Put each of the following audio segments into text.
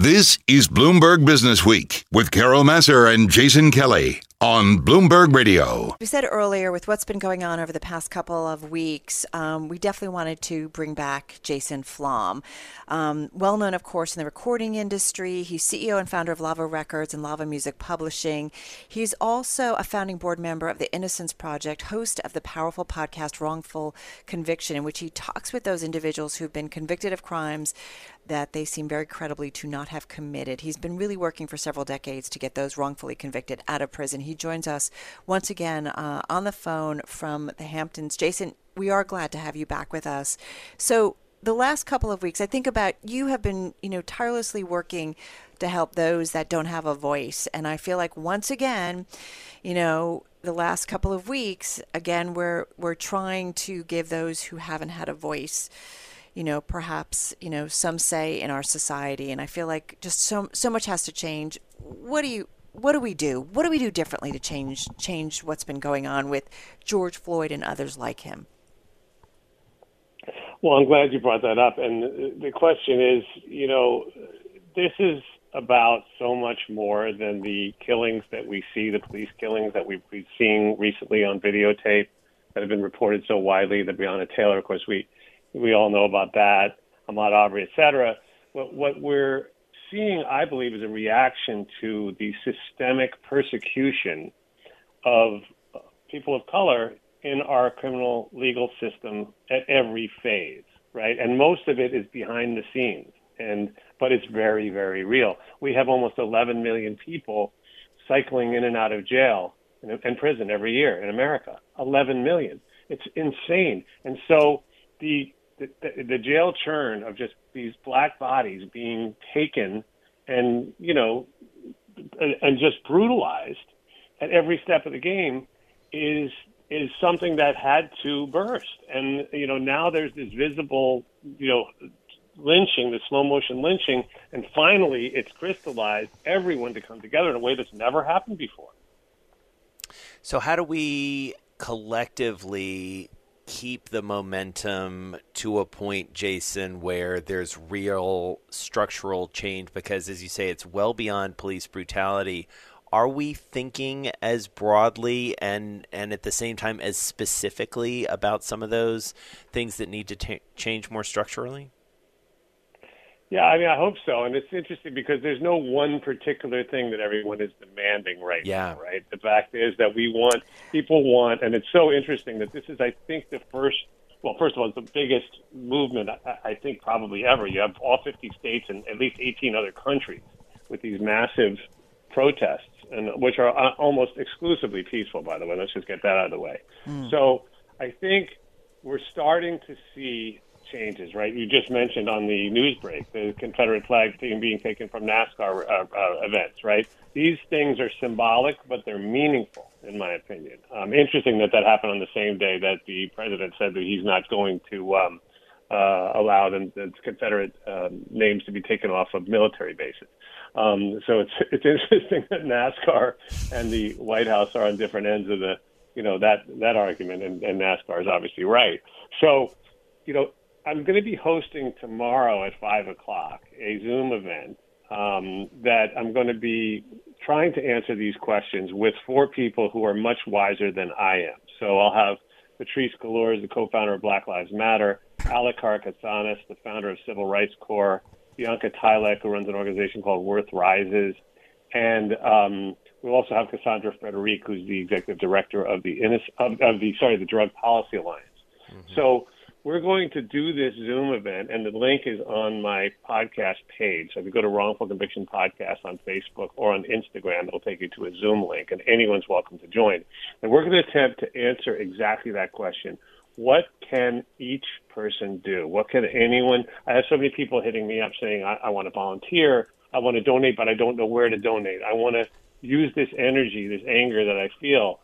This is Bloomberg Business Week with Carol Massar and Jason Kelly on Bloomberg Radio. We said earlier, with what's been going on over the past couple of weeks, um, we definitely wanted to bring back Jason Flom. Um, well known, of course, in the recording industry. He's CEO and founder of Lava Records and Lava Music Publishing. He's also a founding board member of the Innocence Project, host of the powerful podcast Wrongful Conviction, in which he talks with those individuals who've been convicted of crimes that they seem very credibly to not have committed. He's been really working for several decades to get those wrongfully convicted out of prison. He joins us once again uh, on the phone from the Hamptons. Jason, we are glad to have you back with us. So, the last couple of weeks, I think about you have been, you know, tirelessly working to help those that don't have a voice. And I feel like once again, you know, the last couple of weeks, again, we're we're trying to give those who haven't had a voice you know, perhaps, you know, some say in our society. And I feel like just so so much has to change. What do you what do we do? What do we do differently to change change what's been going on with George Floyd and others like him? Well, I'm glad you brought that up. And the question is, you know, this is about so much more than the killings that we see, the police killings that we've, seen recently on videotape that have been reported so widely. The Breonna Taylor, of course, we we all know about that, Ahmaud Arbery, et cetera. What, what we're seeing, I believe, is a reaction to the systemic persecution of people of color in our criminal legal system at every phase, right? And most of it is behind the scenes, and but it's very, very real. We have almost 11 million people cycling in and out of jail and, and prison every year in America. 11 million. It's insane. And so the the, the, jail churn of just these black bodies being taken and you know and just brutalized at every step of the game is is something that had to burst. And you know now there's this visible you know lynching the slow motion lynching and finally it's crystallized everyone to come together in a way that's never happened before. So how do we collectively keep the momentum to a point, Jason, where there's real structural change? Because, as you say, it's well beyond police brutality. Are we thinking as broadly and and at the same time as specifically about some of those things that need to t- change more structurally? Yeah, I mean, I hope so. And it's interesting because there's no one particular thing that everyone is demanding right yeah. now, right? The fact is that we want, people want, and it's so interesting that this is, I think, the first, well, first of all, it's the biggest movement, I, I think, probably ever. You have all 50 states and at least 18 other countries with these massive protests, and which are uh, almost exclusively peaceful, by the way. Let's just get that out of the way. Mm. So I think we're starting to see changes, right? You just mentioned on the news break the Confederate flag being taken from NASCAR uh, uh, events, right? These things are symbolic, but they're meaningful, in my opinion. Um, interesting that that happened on the same day that the president said that he's not going to um, uh, allow the, the Confederate um, names to be taken off of military bases. Um, so it's it's interesting that NASCAR and the White House are on different ends of the you know that that argument, and, and NASCAR is obviously right. So you know I'm going to be hosting tomorrow at five o'clock a Zoom event um, that I'm going to be trying to answer these questions with four people who are much wiser than I am. So I'll have Patrisse Cullors, the co-founder of Black Lives Matter, Alec Karakatsanis, the founder of Civil Rights Corps, Bianca Tylek, who runs an organization called Worth Rises, and um, we'll also have Cassandra Frederique, who's the executive director of the of, of the sorry the Drug Policy Alliance. Mm-hmm. So we're going to do this Zoom event, and the link is on my podcast page. So if you go to Wrongful Conviction Podcast on Facebook or on Instagram, it'll take you to a Zoom link, and anyone's welcome to join. And we're going to attempt to answer exactly that question. What can each person do? What can anyone? I have so many people hitting me up saying, I, I want to volunteer, I want to donate, but I don't know where to donate. I want to use this energy, this anger that I feel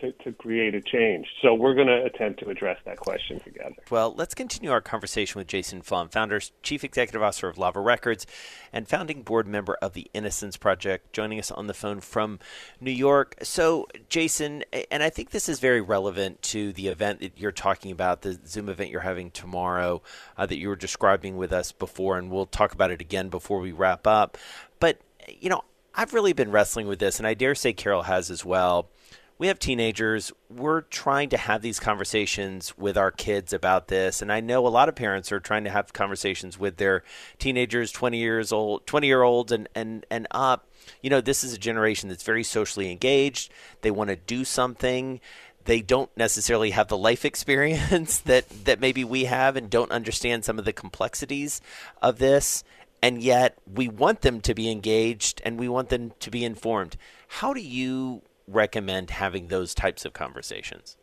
to, to create a change. So we're going to attempt to address that question together. Well, let's continue our conversation with Jason Flom, founder, chief executive officer of Lava Records, and founding board member of the Innocence Project, joining us on the phone from New York. So, Jason, and I think this is very relevant to the event that you're talking about, the Zoom event you're having tomorrow uh, that you were describing with us before, and we'll talk about it again before we wrap up. But, you know, I've really been wrestling with this, and I dare say Carol has as well we have teenagers. We're trying to have these conversations with our kids about this, and I know a lot of parents are trying to have conversations with their teenagers, twenty years old, twenty year olds, and and and up. You know, this is a generation that's very socially engaged. They want to do something. They don't necessarily have the life experience that that maybe we have, and don't understand some of the complexities of this. And yet, we want them to be engaged, and we want them to be informed. How do you recommend having those types of conversations?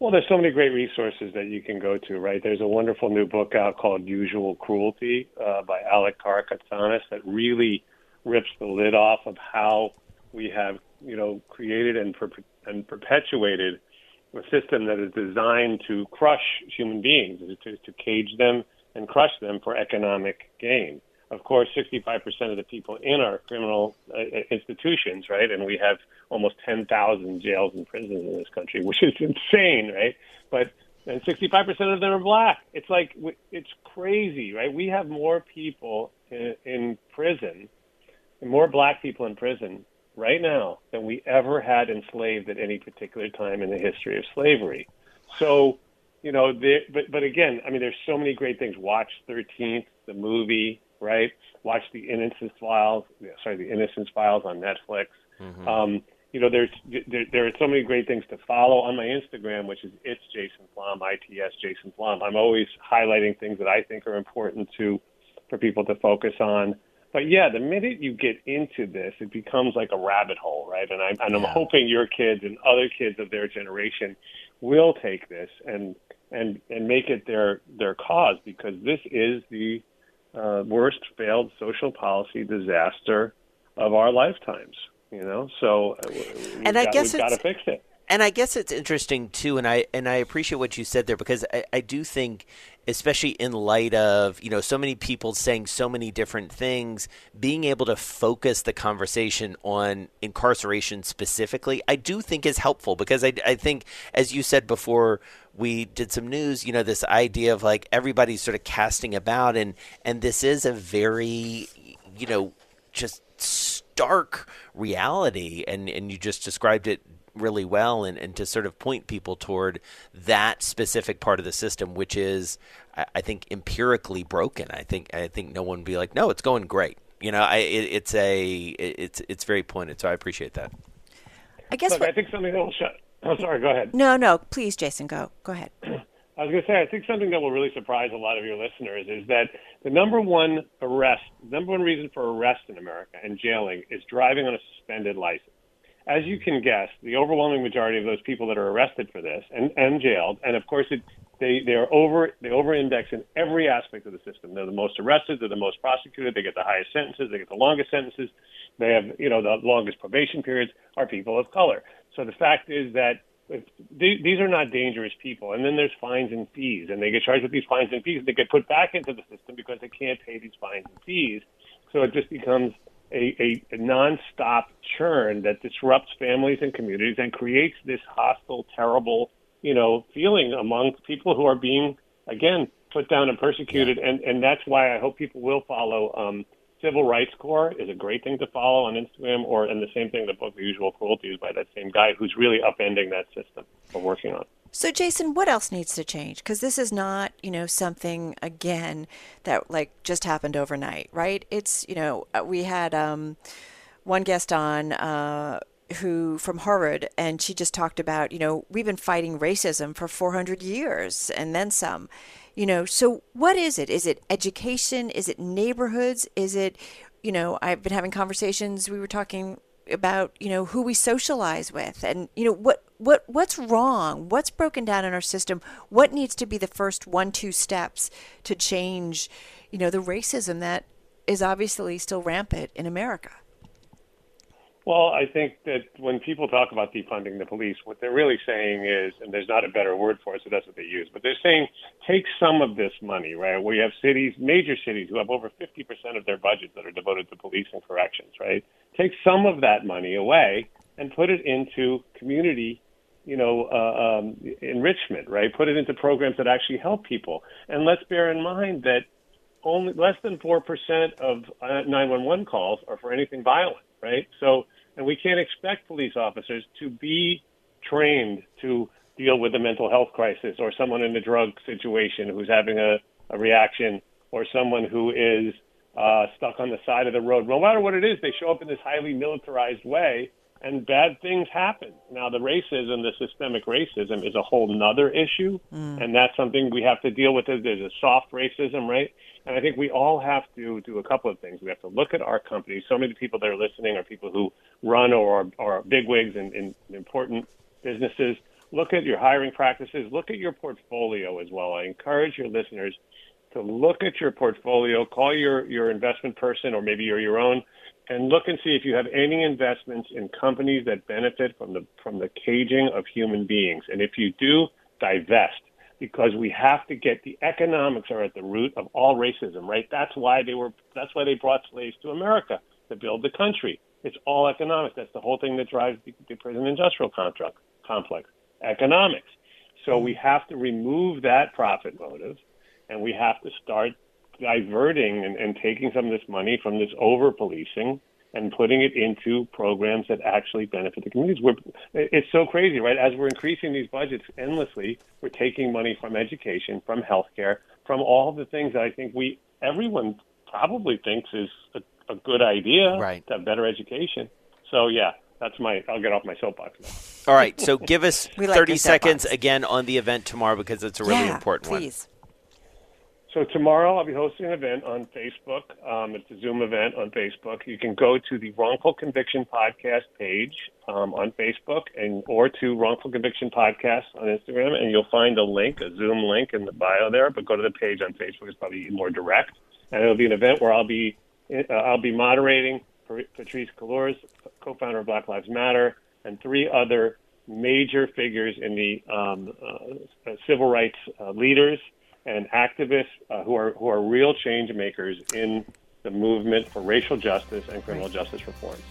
Well, there's so many great resources that you can go to, right? There's a wonderful new book out called Usual Cruelty uh, by Alec Karakatsanis that really rips the lid off of how we have, you know, created and, per- and perpetuated a system that is designed to crush human beings, to, to cage them and crush them for economic gain of course, 65% of the people in our criminal uh, institutions, right? And we have almost 10,000 jails and prisons in this country, which is insane, right? But and 65% of them are black. It's like it's crazy, right? We have more people in, in prison, more black people in prison right now than we ever had enslaved at any particular time in the history of slavery. So, you know, but but again, I mean, there's so many great things. Watch 13th, the movie right? Watch the Innocence Files, sorry, the Innocence Files on Netflix. Mm-hmm. Um, you know, there's there, there are so many great things to follow on my Instagram, which is it's Jason Flom, ITS Jason Flom. I'm always highlighting things that I think are important to for people to focus on. But yeah, the minute you get into this, it becomes like a rabbit hole, right? And I'm and I'm hoping your kids and other kids of their generation will take this and and and make it their their cause because this is the uh, worst failed social policy disaster of our lifetimes. You know, so uh, and I got, guess we've got to fix it. And I guess it's interesting too, and I and I appreciate what you said there because I, I do think, especially in light of you know so many people saying so many different things, being able to focus the conversation on incarceration specifically, I do think is helpful because I I think as you said before we did some news, you know, this idea of like everybody's sort of casting about and and this is a very you know just stark reality and and you just described it really well and, and to sort of point people toward that specific part of the system which is I, I think empirically broken. I think I think no one would be like, no, it's going great. You know, I, it, it's a it, it's it's very pointed. So I appreciate that. I guess Look, what, I think something that will shut i Oh, sorry. Go ahead. No, no. Please, Jason, go. Go ahead. I was going to say, I think something that will really surprise a lot of your listeners is that the number one arrest, number one reason for arrest in America and jailing is driving on a suspended license. As you can guess, the overwhelming majority of those people that are arrested for this and, and jailed, and of course, it, they they are over they over index in every aspect of the system. They're the most arrested, they're the most prosecuted, they get the highest sentences, they get the longest sentences, they have you know the longest probation periods. Are people of color? So the fact is that these are not dangerous people. And then there's fines and fees, and they get charged with these fines and fees. They get put back into the system because they can't pay these fines and fees. So it just becomes a, a, nonstop churn that disrupts families and communities and creates this hostile, terrible, you know, feeling among people who are being, again, put down and persecuted. Yeah. And, and that's why I hope people will follow um, Civil Rights Corps is a great thing to follow on Instagram, or and the same thing, the book The Usual Cruelty is by that same guy who's really upending that system we're working on. So, Jason, what else needs to change? Because this is not, you know, something again that like just happened overnight, right? It's, you know, uh, we had um, one guest on. Uh, who from Harvard, and she just talked about, you know, we've been fighting racism for 400 years and then some you know so what is it is it education is it neighborhoods is it you know i've been having conversations we were talking about you know who we socialize with and you know what what what's wrong what's broken down in our system what needs to be the first one two steps to change you know the racism that is obviously still rampant in america Well, I think that when people talk about defunding the police, what they're really saying is, and there's not a better word for it, so that's what they use, but they're saying take some of this money, right? We have cities, major cities, who have over 50% of their budgets that are devoted to police and corrections, right? Take some of that money away and put it into community, you know, uh, um, enrichment, right? Put it into programs that actually help people. And let's bear in mind that only less than 4% of 911 calls are for anything violent, right? So, and we can't expect police officers to be trained to deal with a mental health crisis or someone in a drug situation who's having a, a reaction or someone who is uh, stuck on the side of the road. No matter what it is, they show up in this highly militarized way and bad things happen. Now, the racism, the systemic racism, is a whole nother issue, mm. and that's something we have to deal with. There's a soft racism, right? And I think we all have to do a couple of things. We have to look at our companies. So many people that are listening are people who run or are, bigwigs in, in important businesses. Look at your hiring practices. Look at your portfolio as well. I encourage your listeners to look at your portfolio, call your, your investment person, or maybe you're your own, and look and see if you have any investments in companies that benefit from the from the caging of human beings. And if you do, divest because we have to get the economics are at the root of all racism, right? That's why they were that's why they brought slaves to America to build the country. It's all economics. That's the whole thing that drives the, the prison industrial contract complex. Economics. So we have to remove that profit motive and we have to start diverting and, and taking some of this money from this over policing and putting it into programs that actually benefit the communities. We're, it's so crazy, right? As we're increasing these budgets endlessly, we're taking money from education, from healthcare, from all the things that I think we everyone probably thinks is a, a good idea right. to have better education. So yeah, that's my. I'll get off my soapbox now. All right, so give us like 30 seconds again on the event tomorrow because it's a really yeah, important please. one. So tomorrow I'll be hosting an event on Facebook. Um, it's a Zoom event on Facebook. You can go to the Wrongful Conviction Podcast page um, on Facebook and or to Wrongful Conviction Podcast on Instagram, and you'll find a link, a Zoom link in the bio there. But go to the page on Facebook; it's probably more direct. And it'll be an event where I'll be uh, I'll be moderating Patrisse Cullors, co-founder of Black Lives Matter, and three other major figures in the um, uh, civil rights uh, leaders and activists uh, who are who are real change makers in the movement for racial justice and criminal justice reform.